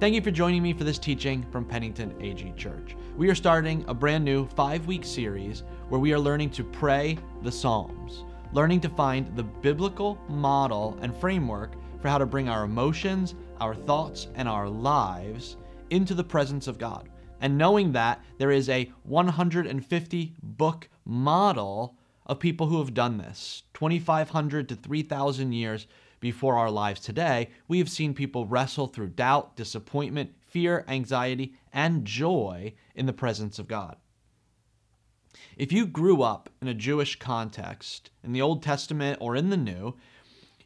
Thank you for joining me for this teaching from Pennington AG Church. We are starting a brand new five week series where we are learning to pray the Psalms, learning to find the biblical model and framework for how to bring our emotions, our thoughts, and our lives into the presence of God. And knowing that there is a 150 book model of people who have done this 2,500 to 3,000 years before our lives today, we have seen people wrestle through doubt, disappointment, fear, anxiety, and joy in the presence of God. If you grew up in a Jewish context, in the Old Testament or in the New,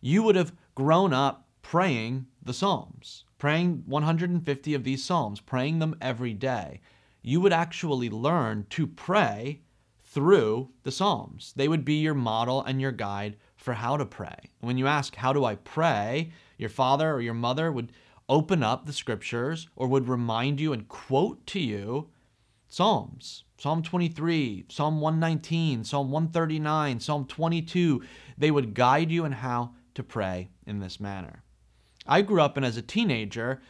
you would have grown up praying the Psalms, praying 150 of these Psalms, praying them every day. You would actually learn to pray through the Psalms. They would be your model and your guide for how to pray. When you ask, How do I pray? your father or your mother would open up the scriptures or would remind you and quote to you Psalms, Psalm 23, Psalm 119, Psalm 139, Psalm 22. They would guide you in how to pray in this manner. I grew up and as a teenager,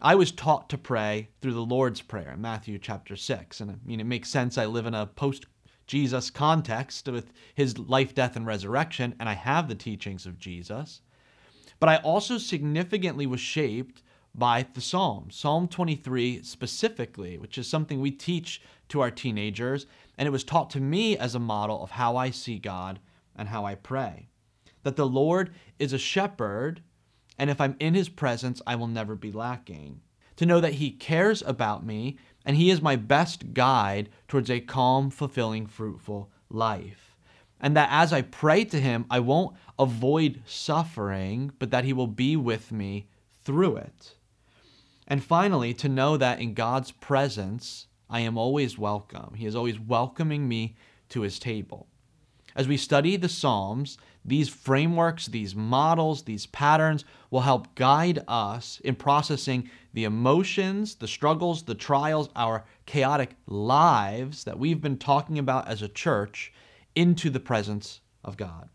I was taught to pray through the Lord's Prayer in Matthew chapter 6. And I mean, it makes sense. I live in a post Jesus context with his life, death, and resurrection, and I have the teachings of Jesus. But I also significantly was shaped by the Psalms, Psalm 23 specifically, which is something we teach to our teenagers, and it was taught to me as a model of how I see God and how I pray. That the Lord is a shepherd, and if I'm in his presence, I will never be lacking. To know that he cares about me and He is my best guide towards a calm, fulfilling, fruitful life. And that as I pray to Him, I won't avoid suffering, but that He will be with me through it. And finally, to know that in God's presence, I am always welcome. He is always welcoming me to His table. As we study the Psalms, these frameworks, these models, these patterns will help guide us in processing the emotions, the struggles, the trials, our chaotic lives that we've been talking about as a church into the presence of God.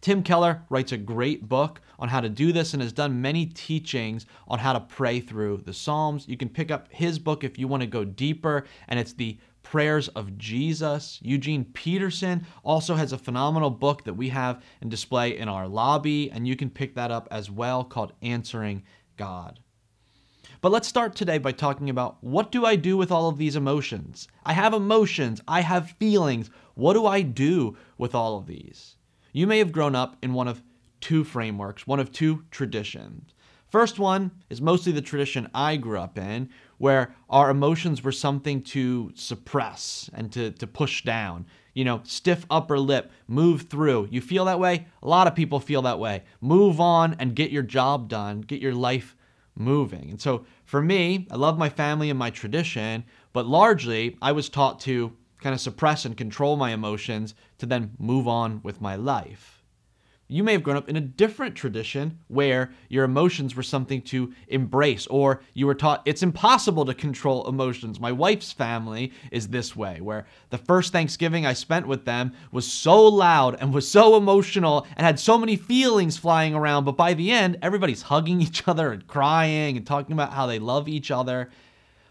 Tim Keller writes a great book on how to do this and has done many teachings on how to pray through the Psalms. You can pick up his book if you want to go deeper, and it's the Prayers of Jesus. Eugene Peterson also has a phenomenal book that we have in display in our lobby, and you can pick that up as well called Answering God. But let's start today by talking about what do I do with all of these emotions? I have emotions, I have feelings. What do I do with all of these? You may have grown up in one of two frameworks, one of two traditions. First one is mostly the tradition I grew up in, where our emotions were something to suppress and to, to push down. You know, stiff upper lip, move through. You feel that way? A lot of people feel that way. Move on and get your job done, get your life moving. And so for me, I love my family and my tradition, but largely I was taught to kind of suppress and control my emotions to then move on with my life. You may have grown up in a different tradition where your emotions were something to embrace, or you were taught it's impossible to control emotions. My wife's family is this way, where the first Thanksgiving I spent with them was so loud and was so emotional and had so many feelings flying around, but by the end, everybody's hugging each other and crying and talking about how they love each other.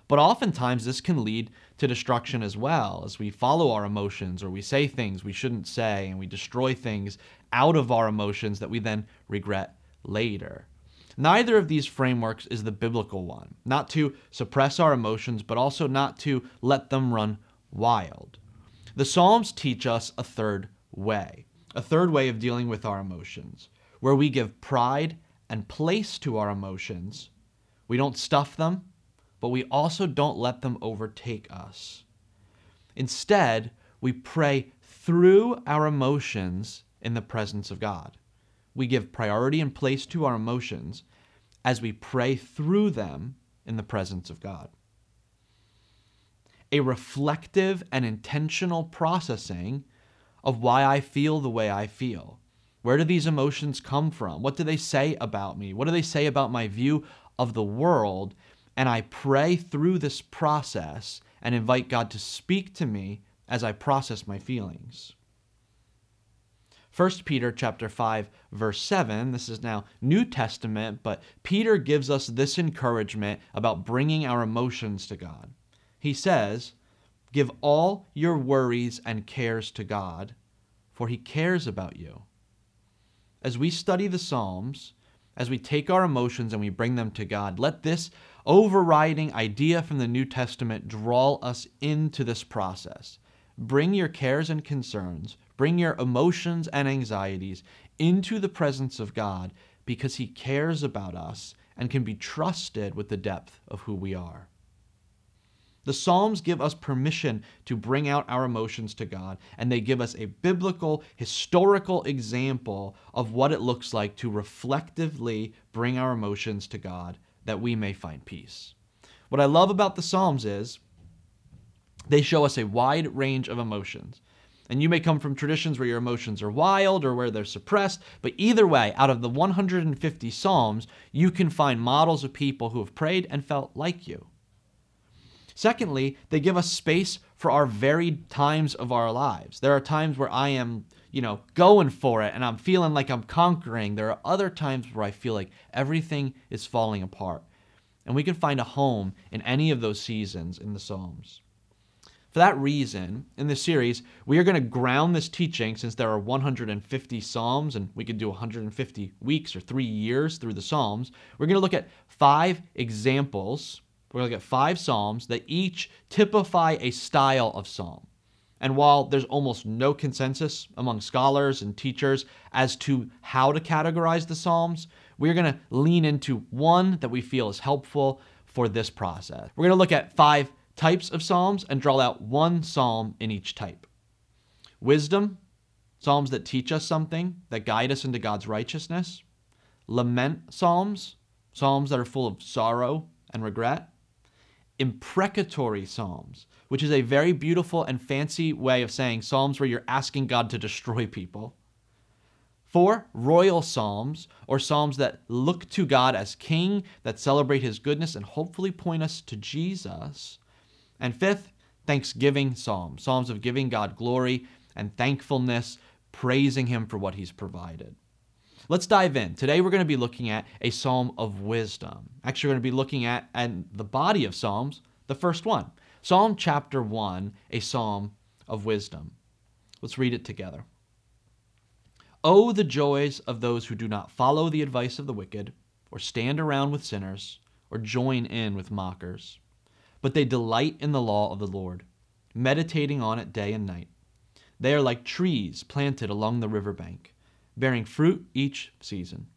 But oftentimes, this can lead to destruction as well, as we follow our emotions or we say things we shouldn't say and we destroy things out of our emotions that we then regret later. Neither of these frameworks is the biblical one. Not to suppress our emotions, but also not to let them run wild. The Psalms teach us a third way, a third way of dealing with our emotions, where we give pride and place to our emotions. We don't stuff them, but we also don't let them overtake us. Instead, we pray through our emotions in the presence of God. We give priority and place to our emotions as we pray through them in the presence of God. A reflective and intentional processing of why I feel the way I feel. Where do these emotions come from? What do they say about me? What do they say about my view of the world? And I pray through this process and invite God to speak to me as I process my feelings. 1 Peter chapter 5 verse 7. This is now New Testament, but Peter gives us this encouragement about bringing our emotions to God. He says, "Give all your worries and cares to God, for he cares about you." As we study the Psalms, as we take our emotions and we bring them to God, let this overriding idea from the New Testament draw us into this process. Bring your cares and concerns, bring your emotions and anxieties into the presence of God because He cares about us and can be trusted with the depth of who we are. The Psalms give us permission to bring out our emotions to God, and they give us a biblical, historical example of what it looks like to reflectively bring our emotions to God that we may find peace. What I love about the Psalms is they show us a wide range of emotions. And you may come from traditions where your emotions are wild or where they're suppressed, but either way, out of the 150 Psalms, you can find models of people who have prayed and felt like you. Secondly, they give us space for our varied times of our lives. There are times where I am, you know, going for it and I'm feeling like I'm conquering. There are other times where I feel like everything is falling apart. And we can find a home in any of those seasons in the Psalms. For that reason, in this series, we are going to ground this teaching since there are 150 Psalms and we could do 150 weeks or three years through the Psalms. We're going to look at five examples we're going to look at five Psalms that each typify a style of Psalm. And while there's almost no consensus among scholars and teachers as to how to categorize the Psalms, we're going to lean into one that we feel is helpful for this process. We're going to look at five types of Psalms and draw out one Psalm in each type. Wisdom, Psalms that teach us something, that guide us into God's righteousness. Lament Psalms, Psalms that are full of sorrow and regret imprecatory psalms, which is a very beautiful and fancy way of saying psalms where you're asking God to destroy people. Four, royal psalms, or psalms that look to God as king, that celebrate his goodness and hopefully point us to Jesus. And fifth, thanksgiving psalms, psalms of giving God glory and thankfulness, praising him for what he's provided. Let's dive in. Today we're going to be looking at a psalm of wisdom. Actually, we're going to be looking at and the body of psalms, the first one. Psalm chapter 1, a psalm of wisdom. Let's read it together. Oh, the joys of those who do not follow the advice of the wicked, or stand around with sinners, or join in with mockers. But they delight in the law of the Lord, meditating on it day and night. They are like trees planted along the river bank bearing fruit each season.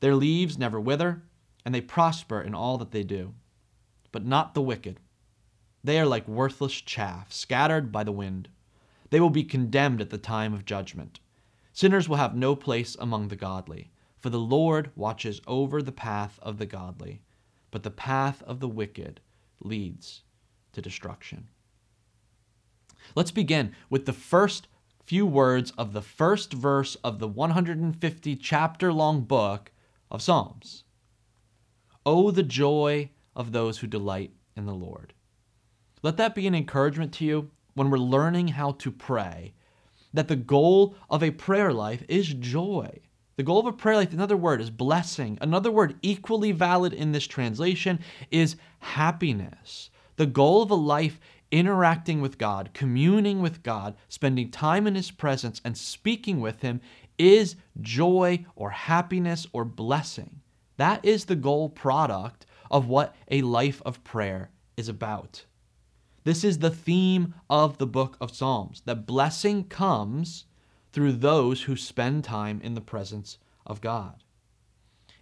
Their leaves never wither, and they prosper in all that they do. But not the wicked. They are like worthless chaff, scattered by the wind. They will be condemned at the time of judgment. Sinners will have no place among the godly, for the Lord watches over the path of the godly, but the path of the wicked leads to destruction. Let's begin with the first few words of the first verse of the 150 chapter long book of Psalms. Oh, the joy of those who delight in the Lord. Let that be an encouragement to you when we're learning how to pray, that the goal of a prayer life is joy. The goal of a prayer life, another word, is blessing. Another word equally valid in this translation is happiness. The goal of a life interacting with God, communing with God, spending time in His presence, and speaking with Him is joy or happiness or blessing. That is the goal product of what a life of prayer is about. This is the theme of the book of Psalms that blessing comes through those who spend time in the presence of God.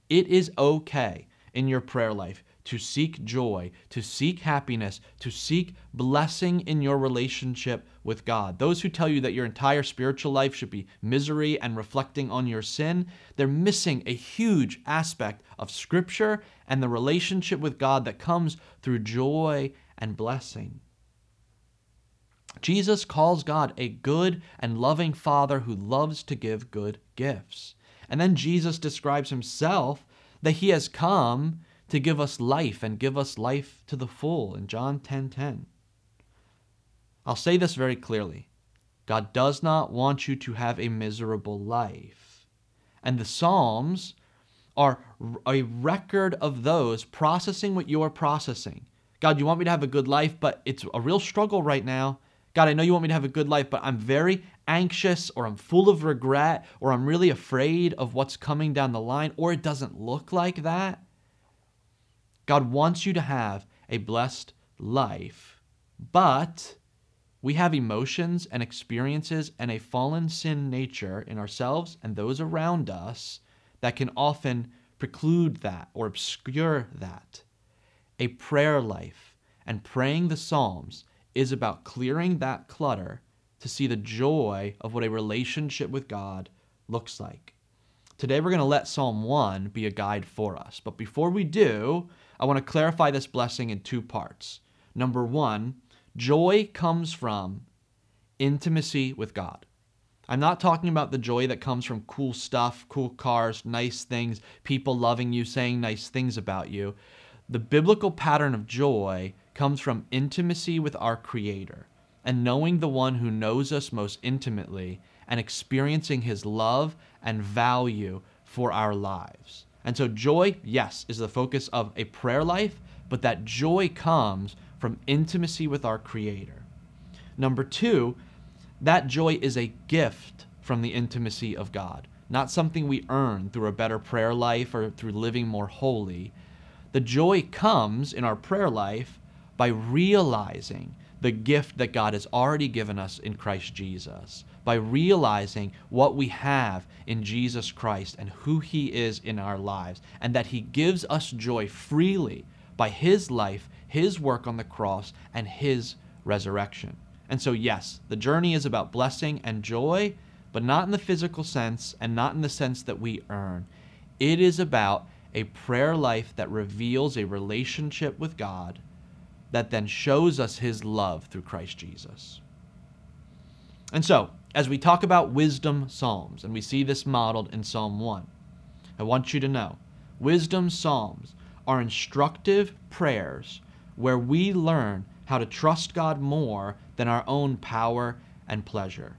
It is okay in your prayer life to seek joy, to seek happiness, to seek blessing in your relationship with God. Those who tell you that your entire spiritual life should be misery and reflecting on your sin, they're missing a huge aspect of Scripture and the relationship with God that comes through joy and blessing. Jesus calls God a good and loving Father who loves to give good gifts. And then Jesus describes himself that he has come to give us life and give us life to the full in John 10:10. 10, 10. I'll say this very clearly. God does not want you to have a miserable life. And the Psalms are a record of those processing what you're processing. God, you want me to have a good life, but it's a real struggle right now. God, I know you want me to have a good life, but I'm very anxious or I'm full of regret or I'm really afraid of what's coming down the line or it doesn't look like that. God wants you to have a blessed life, but we have emotions and experiences and a fallen sin nature in ourselves and those around us that can often preclude that or obscure that. A prayer life and praying the Psalms is about clearing that clutter to see the joy of what a relationship with God looks like. Today, we're going to let Psalm 1 be a guide for us. But before we do, I want to clarify this blessing in two parts. Number one, joy comes from intimacy with God. I'm not talking about the joy that comes from cool stuff, cool cars, nice things, people loving you, saying nice things about you. The biblical pattern of joy comes from intimacy with our Creator and knowing the one who knows us most intimately and experiencing his love and value for our lives. And so, joy, yes, is the focus of a prayer life, but that joy comes from intimacy with our Creator. Number two, that joy is a gift from the intimacy of God, not something we earn through a better prayer life or through living more holy. The joy comes in our prayer life by realizing the gift that God has already given us in Christ Jesus, by realizing what we have in Jesus Christ and who He is in our lives, and that He gives us joy freely by His life, His work on the cross, and His resurrection. And so, yes, the journey is about blessing and joy, but not in the physical sense and not in the sense that we earn. It is about a prayer life that reveals a relationship with God that then shows us his love through Christ Jesus. And so, as we talk about wisdom psalms, and we see this modeled in Psalm 1, I want you to know wisdom psalms are instructive prayers where we learn how to trust God more than our own power and pleasure.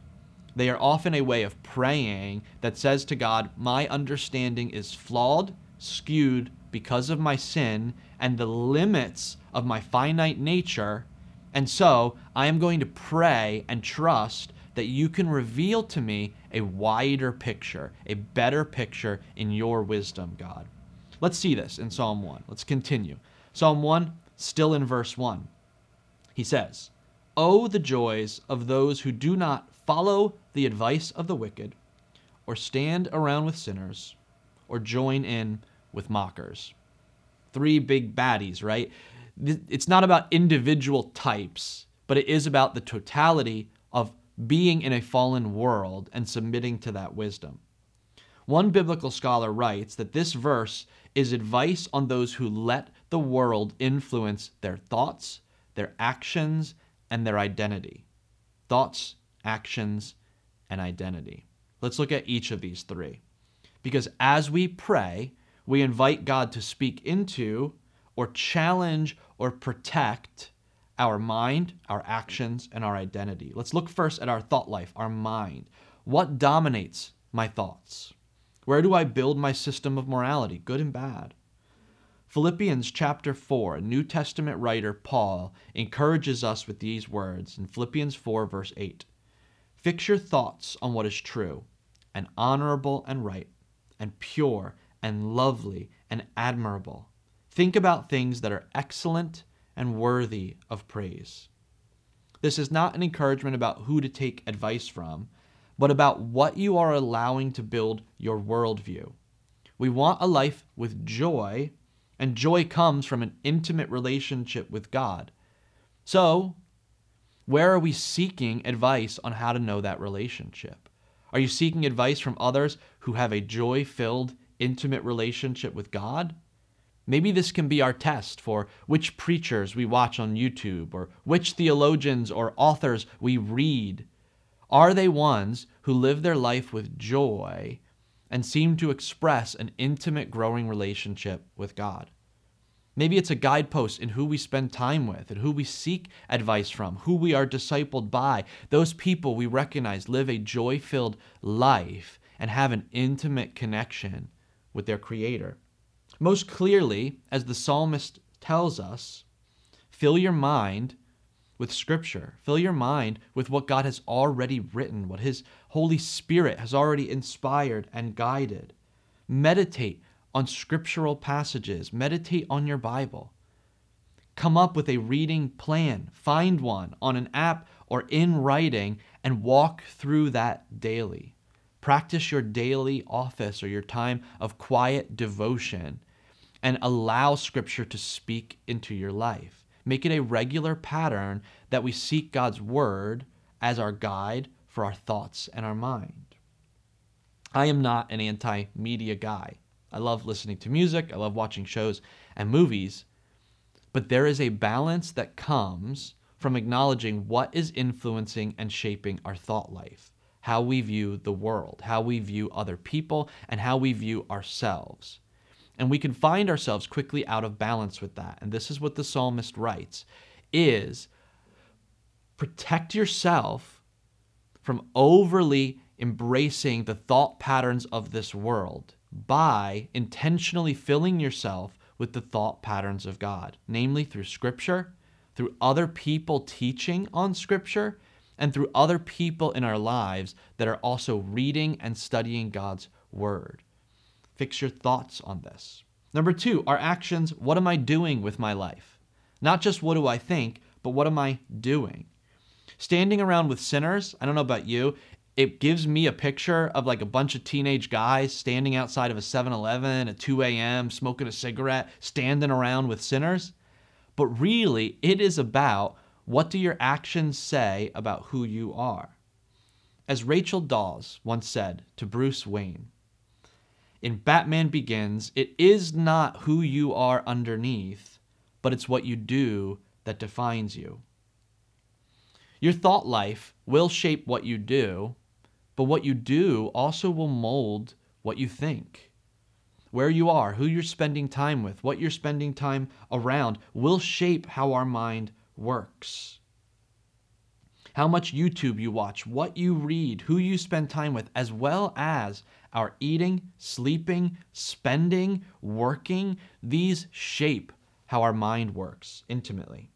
They are often a way of praying that says to God, My understanding is flawed, skewed because of my sin and the limits of my finite nature. And so I am going to pray and trust that you can reveal to me a wider picture, a better picture in your wisdom, God. Let's see this in Psalm 1. Let's continue. Psalm 1, still in verse 1. He says, Oh, the joys of those who do not follow the advice of the wicked, or stand around with sinners, or join in with mockers. Three big baddies, right? It's not about individual types, but it is about the totality of being in a fallen world and submitting to that wisdom. One biblical scholar writes that this verse is advice on those who let the world influence their thoughts, their actions, and their identity. Thoughts, actions, and identity. Let's look at each of these three. Because as we pray, we invite God to speak into or challenge or protect our mind, our actions, and our identity. Let's look first at our thought life, our mind. What dominates my thoughts? Where do I build my system of morality, good and bad? Philippians chapter 4, New Testament writer, Paul, encourages us with these words in Philippians 4, verse 8 Fix your thoughts on what is true, and honorable, and right, and pure, and lovely and admirable. Think about things that are excellent and worthy of praise. This is not an encouragement about who to take advice from, but about what you are allowing to build your worldview. We want a life with joy, and joy comes from an intimate relationship with God. So, where are we seeking advice on how to know that relationship? Are you seeking advice from others who have a joy filled intimate relationship with God? Maybe this can be our test for which preachers we watch on YouTube or which theologians or authors we read. Are they ones who live their life with joy and seem to express an intimate, growing relationship with God? Maybe it's a guidepost in who we spend time with and who we seek advice from, who we are discipled by. Those people we recognize live a joy filled life and have an intimate connection with their Creator. Most clearly, as the psalmist tells us, fill your mind with Scripture. Fill your mind with what God has already written, what His Holy Spirit has already inspired and guided. Meditate on scriptural passages, meditate on your Bible. Come up with a reading plan, find one on an app or in writing, and walk through that daily. Practice your daily office or your time of quiet devotion and allow Scripture to speak into your life. Make it a regular pattern that we seek God's Word as our guide for our thoughts and our mind. I am not an anti media guy. I love listening to music, I love watching shows and movies, but there is a balance that comes from acknowledging what is influencing and shaping our thought life, how we view the world, how we view other people, and how we view ourselves. And we can find ourselves quickly out of balance with that. And this is what the psalmist writes is protect yourself from overly embracing the thought patterns of this world by intentionally filling yourself with the thought patterns of God, namely through Scripture, through other people teaching on Scripture, and through other people in our lives that are also reading and studying God's Word. Fix your thoughts on this. Number two, our actions. What am I doing with my life? Not just what do I think, but what am I doing? Standing around with sinners, I don't know about you, it gives me a picture of like a bunch of teenage guys standing outside of a 7 Eleven at 2 a.m., smoking a cigarette, standing around with sinners. But really, it is about what do your actions say about who you are? As Rachel Dawes once said to Bruce Wayne, in Batman Begins, it is not who you are underneath, but it's what you do that defines you. Your thought life will shape what you do, but what you do also will mold what you think. Where you are, who you're spending time with, what you're spending time around will shape how our mind works. How much YouTube you watch, what you read, who you spend time with, as well as our eating, sleeping, spending, working, these shape how our mind works intimately.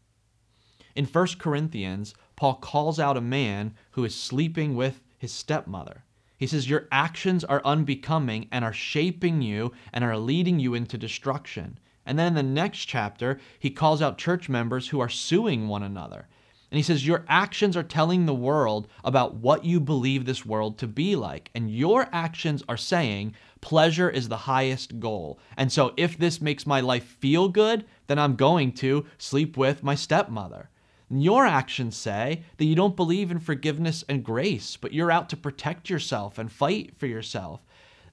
In 1 Corinthians, Paul calls out a man who is sleeping with his stepmother. He says, Your actions are unbecoming and are shaping you and are leading you into destruction. And then in the next chapter, he calls out church members who are suing one another. And he says, Your actions are telling the world about what you believe this world to be like. And your actions are saying, Pleasure is the highest goal. And so if this makes my life feel good, then I'm going to sleep with my stepmother. Your actions say that you don't believe in forgiveness and grace, but you're out to protect yourself and fight for yourself.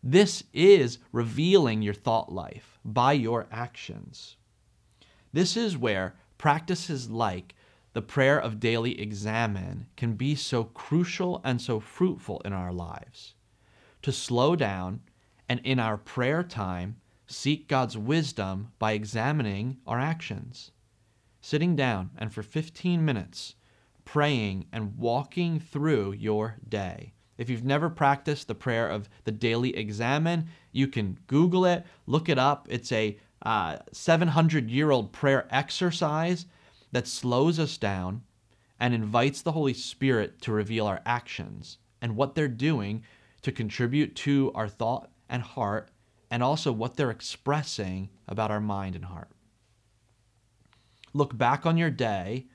This is revealing your thought life by your actions. This is where practices like the prayer of daily examen can be so crucial and so fruitful in our lives. To slow down and in our prayer time seek God's wisdom by examining our actions sitting down and for 15 minutes praying and walking through your day. If you've never practiced the prayer of the daily examen, you can Google it, look it up. It's a 700 uh, year old prayer exercise that slows us down and invites the Holy Spirit to reveal our actions and what they're doing to contribute to our thought and heart, and also what they're expressing about our mind and heart look back on your day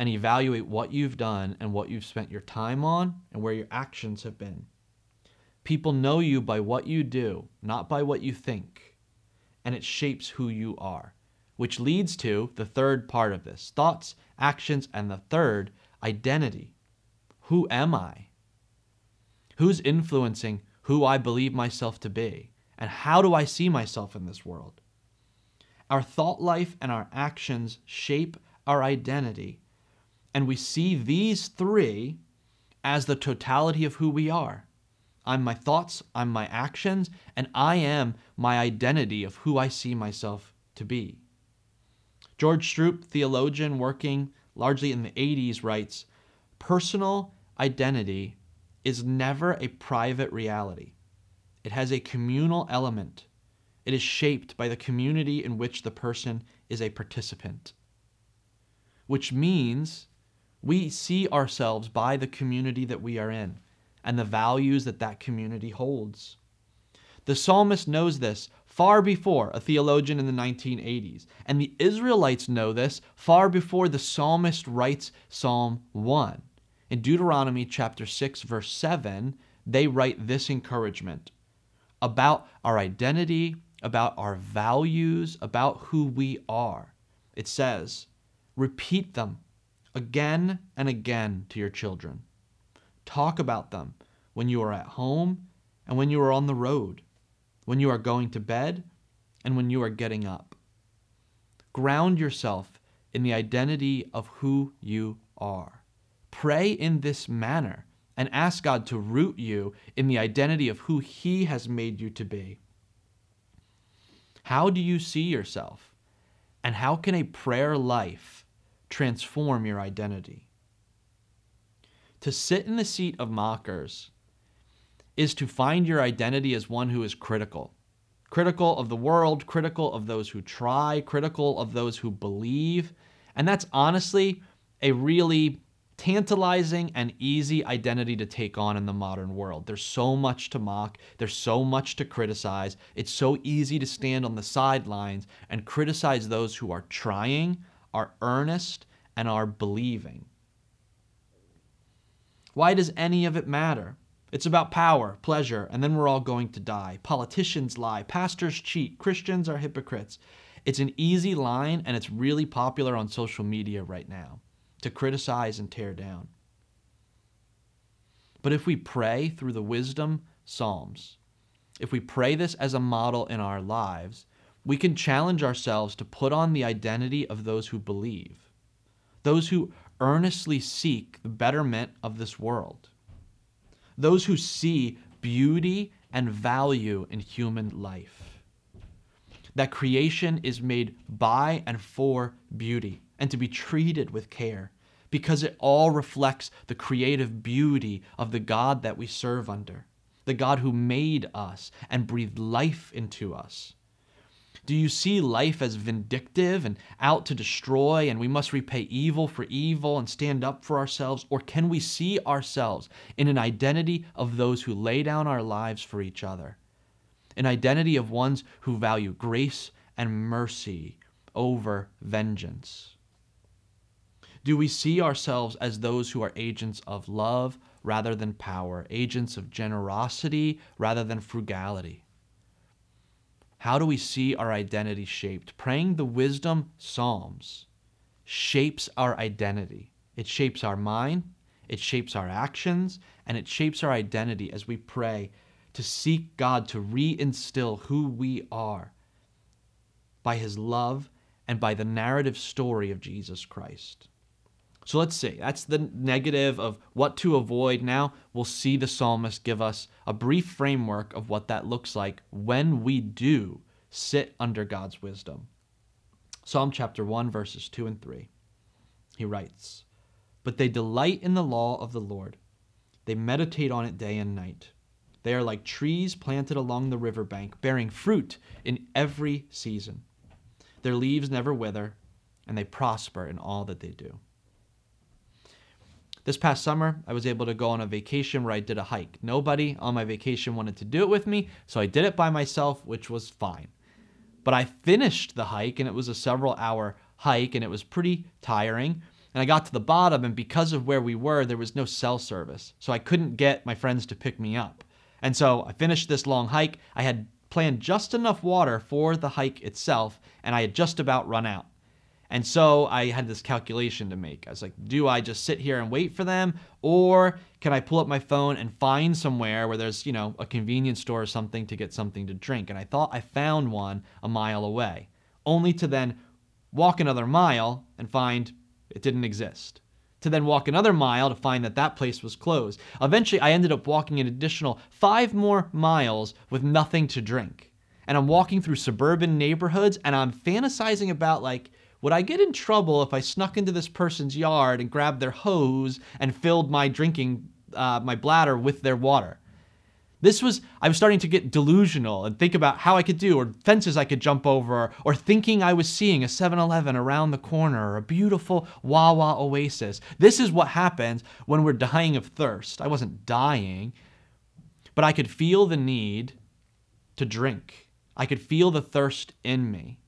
and evaluate what you've done and what you've spent your time on and where your actions have been. People know you by what you do, not by what you think, and it shapes who you are, which leads to the third part of this thoughts, actions, and the third, identity. Who am I? Who's influencing who I believe myself to be? And how do I see myself in this world? Our thought life and our actions shape our identity. And we see these three as the totality of who we are. I'm my thoughts, I'm my actions, and I am my identity of who I see myself to be. George Stroup, theologian working largely in the 80s, writes Personal identity is never a private reality, it has a communal element. It is shaped by the community in which the person is a participant, which means we see ourselves by the community that we are in and the values that that community holds. The psalmist knows this far before a theologian in the 1980s, and the Israelites know this far before the psalmist writes Psalm 1. In Deuteronomy chapter 6 verse 7, they write this encouragement about our identity, about our values, about who we are. It says, repeat them again and again to your children. Talk about them when you are at home and when you are on the road, when you are going to bed and when you are getting up. Ground yourself in the identity of who you are. Pray in this manner and ask God to root you in the identity of who He has made you to be. How do you see yourself? And how can a prayer life transform your identity? To sit in the seat of mockers is to find your identity as one who is critical. Critical of the world, critical of those who try, critical of those who believe. And that's honestly a really tantalizing and easy identity to take on in the modern world. There's so much to mock, there's so much to criticize. It's so easy to stand on the sidelines and criticize those who are trying, are earnest, and are believing. Why does any of it matter? It's about power, pleasure, and then we're all going to die. Politicians lie, pastors cheat, Christians are hypocrites. It's an easy line, and it's really popular on social media right now to criticize and tear down. But if we pray through the wisdom Psalms, if we pray this as a model in our lives, we can challenge ourselves to put on the identity of those who believe, those who earnestly seek the betterment of this world, those who see beauty and value in human life. That creation is made by and for beauty and to be treated with care because it all reflects the creative beauty of the God that we serve under, the God who made us and breathed life into us. Do you see life as vindictive and out to destroy, and we must repay evil for evil and stand up for ourselves? Or can we see ourselves in an identity of those who lay down our lives for each other? An identity of ones who value grace and mercy over vengeance? Do we see ourselves as those who are agents of love rather than power, agents of generosity rather than frugality? How do we see our identity shaped? Praying the wisdom psalms shapes our identity. It shapes our mind, it shapes our actions, and it shapes our identity as we pray to seek God to reinstill who we are by his love and by the narrative story of Jesus Christ. So let's see. That's the negative of what to avoid. Now we'll see the psalmist give us a brief framework of what that looks like when we do sit under God's wisdom. Psalm chapter 1, verses 2 and 3. He writes, But they delight in the law of the Lord, they meditate on it day and night. They are like trees planted along the riverbank, bearing fruit in every season. Their leaves never wither, and they prosper in all that they do. This past summer, I was able to go on a vacation where I did a hike. Nobody on my vacation wanted to do it with me, so I did it by myself, which was fine. But I finished the hike, and it was a several hour hike, and it was pretty tiring. And I got to the bottom, and because of where we were, there was no cell service. So I couldn't get my friends to pick me up. And so I finished this long hike. I had planned just enough water for the hike itself, and I had just about run out. And so I had this calculation to make. I was like, do I just sit here and wait for them? Or can I pull up my phone and find somewhere where there's, you know, a convenience store or something to get something to drink? And I thought I found one a mile away, only to then walk another mile and find it didn't exist. To then walk another mile to find that that place was closed. Eventually, I ended up walking an additional five more miles with nothing to drink. And I'm walking through suburban neighborhoods and I'm fantasizing about like, would I get in trouble if I snuck into this person's yard and grabbed their hose and filled my drinking, uh, my bladder with their water? This was, I was starting to get delusional and think about how I could do, or fences I could jump over, or thinking I was seeing a 7 Eleven around the corner, or a beautiful Wawa oasis. This is what happens when we're dying of thirst. I wasn't dying, but I could feel the need to drink. I could feel the thirst in me.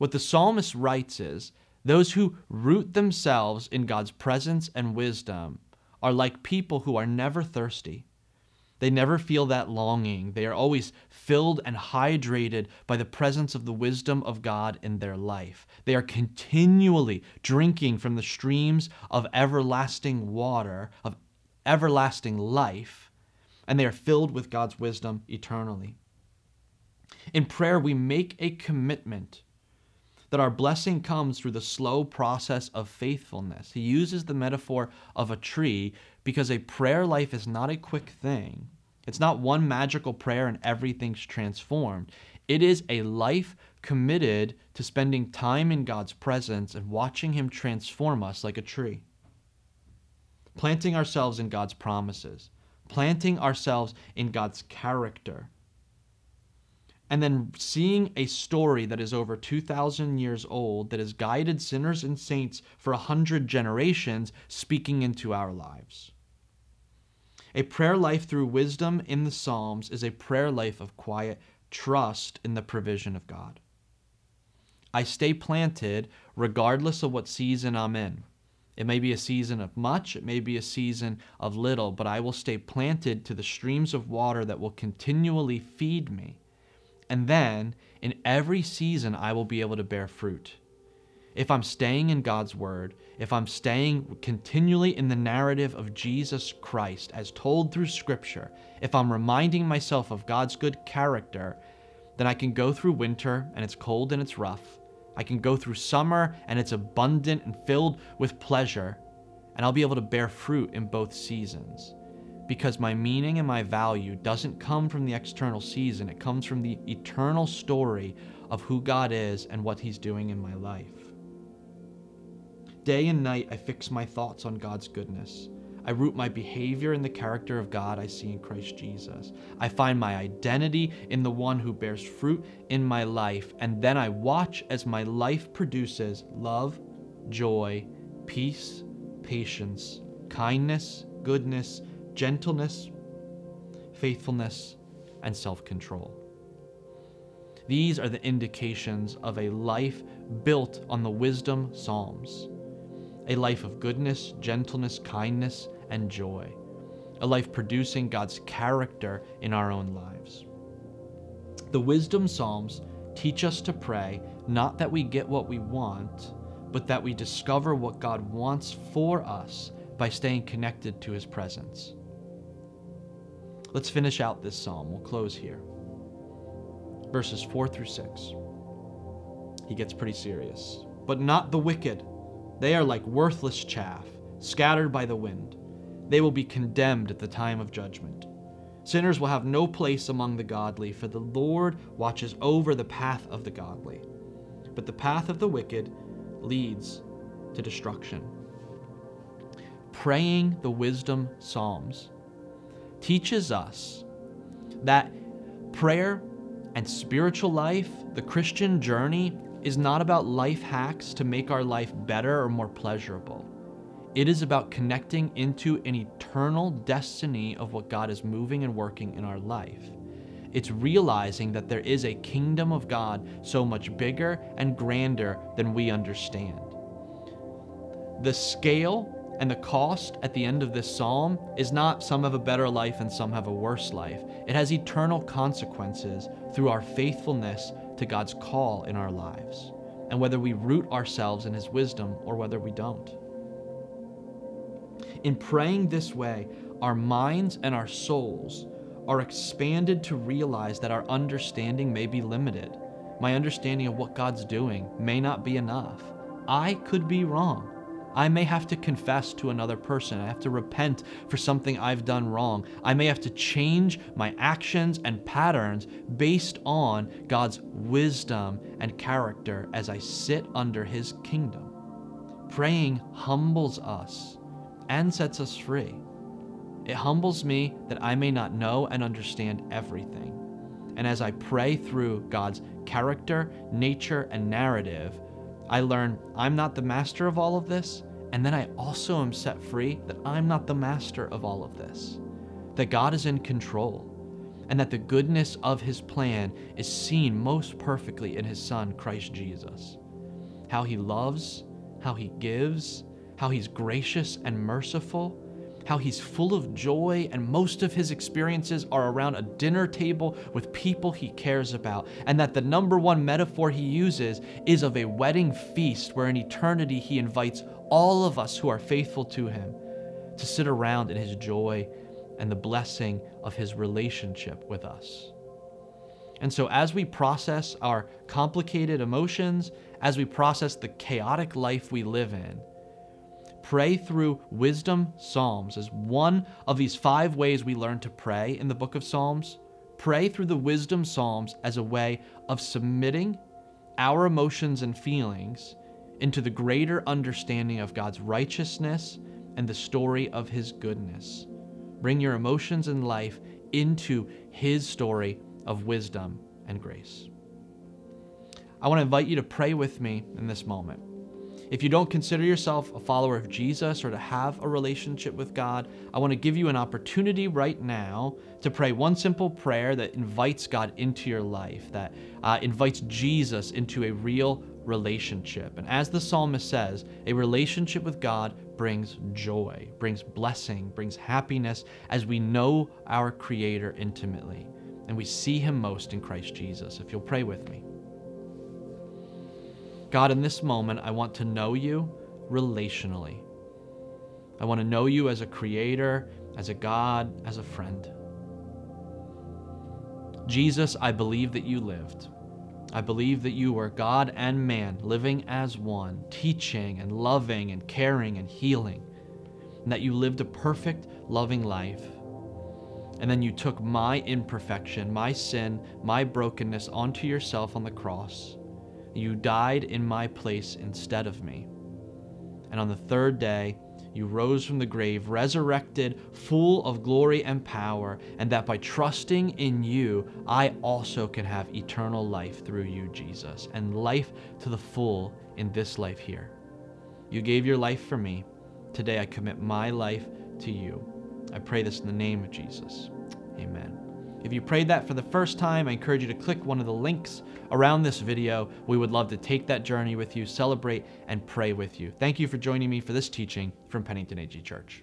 What the psalmist writes is those who root themselves in God's presence and wisdom are like people who are never thirsty. They never feel that longing. They are always filled and hydrated by the presence of the wisdom of God in their life. They are continually drinking from the streams of everlasting water, of everlasting life, and they are filled with God's wisdom eternally. In prayer, we make a commitment that our blessing comes through the slow process of faithfulness. He uses the metaphor of a tree because a prayer life is not a quick thing. It's not one magical prayer and everything's transformed. It is a life committed to spending time in God's presence and watching Him transform us like a tree. Planting ourselves in God's promises, planting ourselves in God's character and then seeing a story that is over 2,000 years old that has guided sinners and saints for a hundred generations speaking into our lives. A prayer life through wisdom in the Psalms is a prayer life of quiet trust in the provision of God. I stay planted regardless of what season I'm in. It may be a season of much, it may be a season of little, but I will stay planted to the streams of water that will continually feed me and then in every season, I will be able to bear fruit. If I'm staying in God's word, if I'm staying continually in the narrative of Jesus Christ as told through Scripture, if I'm reminding myself of God's good character, then I can go through winter and it's cold and it's rough. I can go through summer and it's abundant and filled with pleasure, and I'll be able to bear fruit in both seasons because my meaning and my value doesn't come from the external season, it comes from the eternal story of who God is and what He's doing in my life. Day and night, I fix my thoughts on God's goodness. I root my behavior in the character of God I see in Christ Jesus. I find my identity in the one who bears fruit in my life, and then I watch as my life produces love, joy, peace, patience, kindness, goodness, gentleness, faithfulness, and self control. These are the indications of a life built on the wisdom Psalms, a life of goodness, gentleness, kindness, and joy, a life producing God's character in our own lives. The wisdom Psalms teach us to pray not that we get what we want, but that we discover what God wants for us by staying connected to His presence. Let's finish out this psalm. We'll close here. Verses 4 through 6. He gets pretty serious. But not the wicked. They are like worthless chaff, scattered by the wind. They will be condemned at the time of judgment. Sinners will have no place among the godly, for the Lord watches over the path of the godly. But the path of the wicked leads to destruction. Praying the wisdom psalms teaches us that prayer and spiritual life, the Christian journey, is not about life hacks to make our life better or more pleasurable. It is about connecting into an eternal destiny of what God is moving and working in our life. It's realizing that there is a kingdom of God so much bigger and grander than we understand. The scale and the cost at the end of this psalm is not some have a better life and some have a worse life. It has eternal consequences through our faithfulness to God's call in our lives, and whether we root ourselves in His wisdom or whether we don't. In praying this way, our minds and our souls are expanded to realize that our understanding may be limited. My understanding of what God's doing may not be enough. I could be wrong. I may have to confess to another person. I have to repent for something I've done wrong. I may have to change my actions and patterns based on God's wisdom and character as I sit under His kingdom. Praying humbles us and sets us free. It humbles me that I may not know and understand everything. And as I pray through God's character, nature, and narrative, I learn I'm not the master of all of this, and then I also am set free that I'm not the master of all of this, that God is in control, and that the goodness of His plan is seen most perfectly in His Son, Christ Jesus. How He loves, how He gives, how He's gracious and merciful how he's full of joy, and most of his experiences are around a dinner table with people he cares about, and that the number one metaphor he uses is of a wedding feast where in eternity he invites all of us who are faithful to him to sit around in his joy and the blessing of his relationship with us. And so, as we process our complicated emotions, as we process the chaotic life we live in, pray through wisdom psalms as one of these five ways we learn to pray in the book of Psalms. Pray through the wisdom psalms as a way of submitting our emotions and feelings into the greater understanding of God's righteousness and the story of His goodness. Bring your emotions and life into His story of wisdom and grace. I want to invite you to pray with me in this moment. If you don't consider yourself a follower of Jesus or to have a relationship with God, I want to give you an opportunity right now to pray one simple prayer that invites God into your life, that uh, invites Jesus into a real relationship. And as the psalmist says, a relationship with God brings joy, brings blessing, brings happiness as we know our Creator intimately and we see Him most in Christ Jesus. If you'll pray with me. God, in this moment, I want to know you relationally. I want to know you as a creator, as a God, as a friend. Jesus, I believe that you lived. I believe that you were God and man living as one, teaching and loving and caring and healing, and that you lived a perfect, loving life. And then you took my imperfection, my sin, my brokenness onto yourself on the cross you died in my place instead of me. And on the third day, you rose from the grave, resurrected, full of glory and power, and that by trusting in you, I also can have eternal life through you, Jesus, and life to the full in this life here. You gave your life for me. Today I commit my life to you. I pray this in the name of Jesus. Amen. If you prayed that for the first time, I encourage you to click one of the links around this video. We would love to take that journey with you, celebrate, and pray with you. Thank you for joining me for this teaching from Pennington AG Church.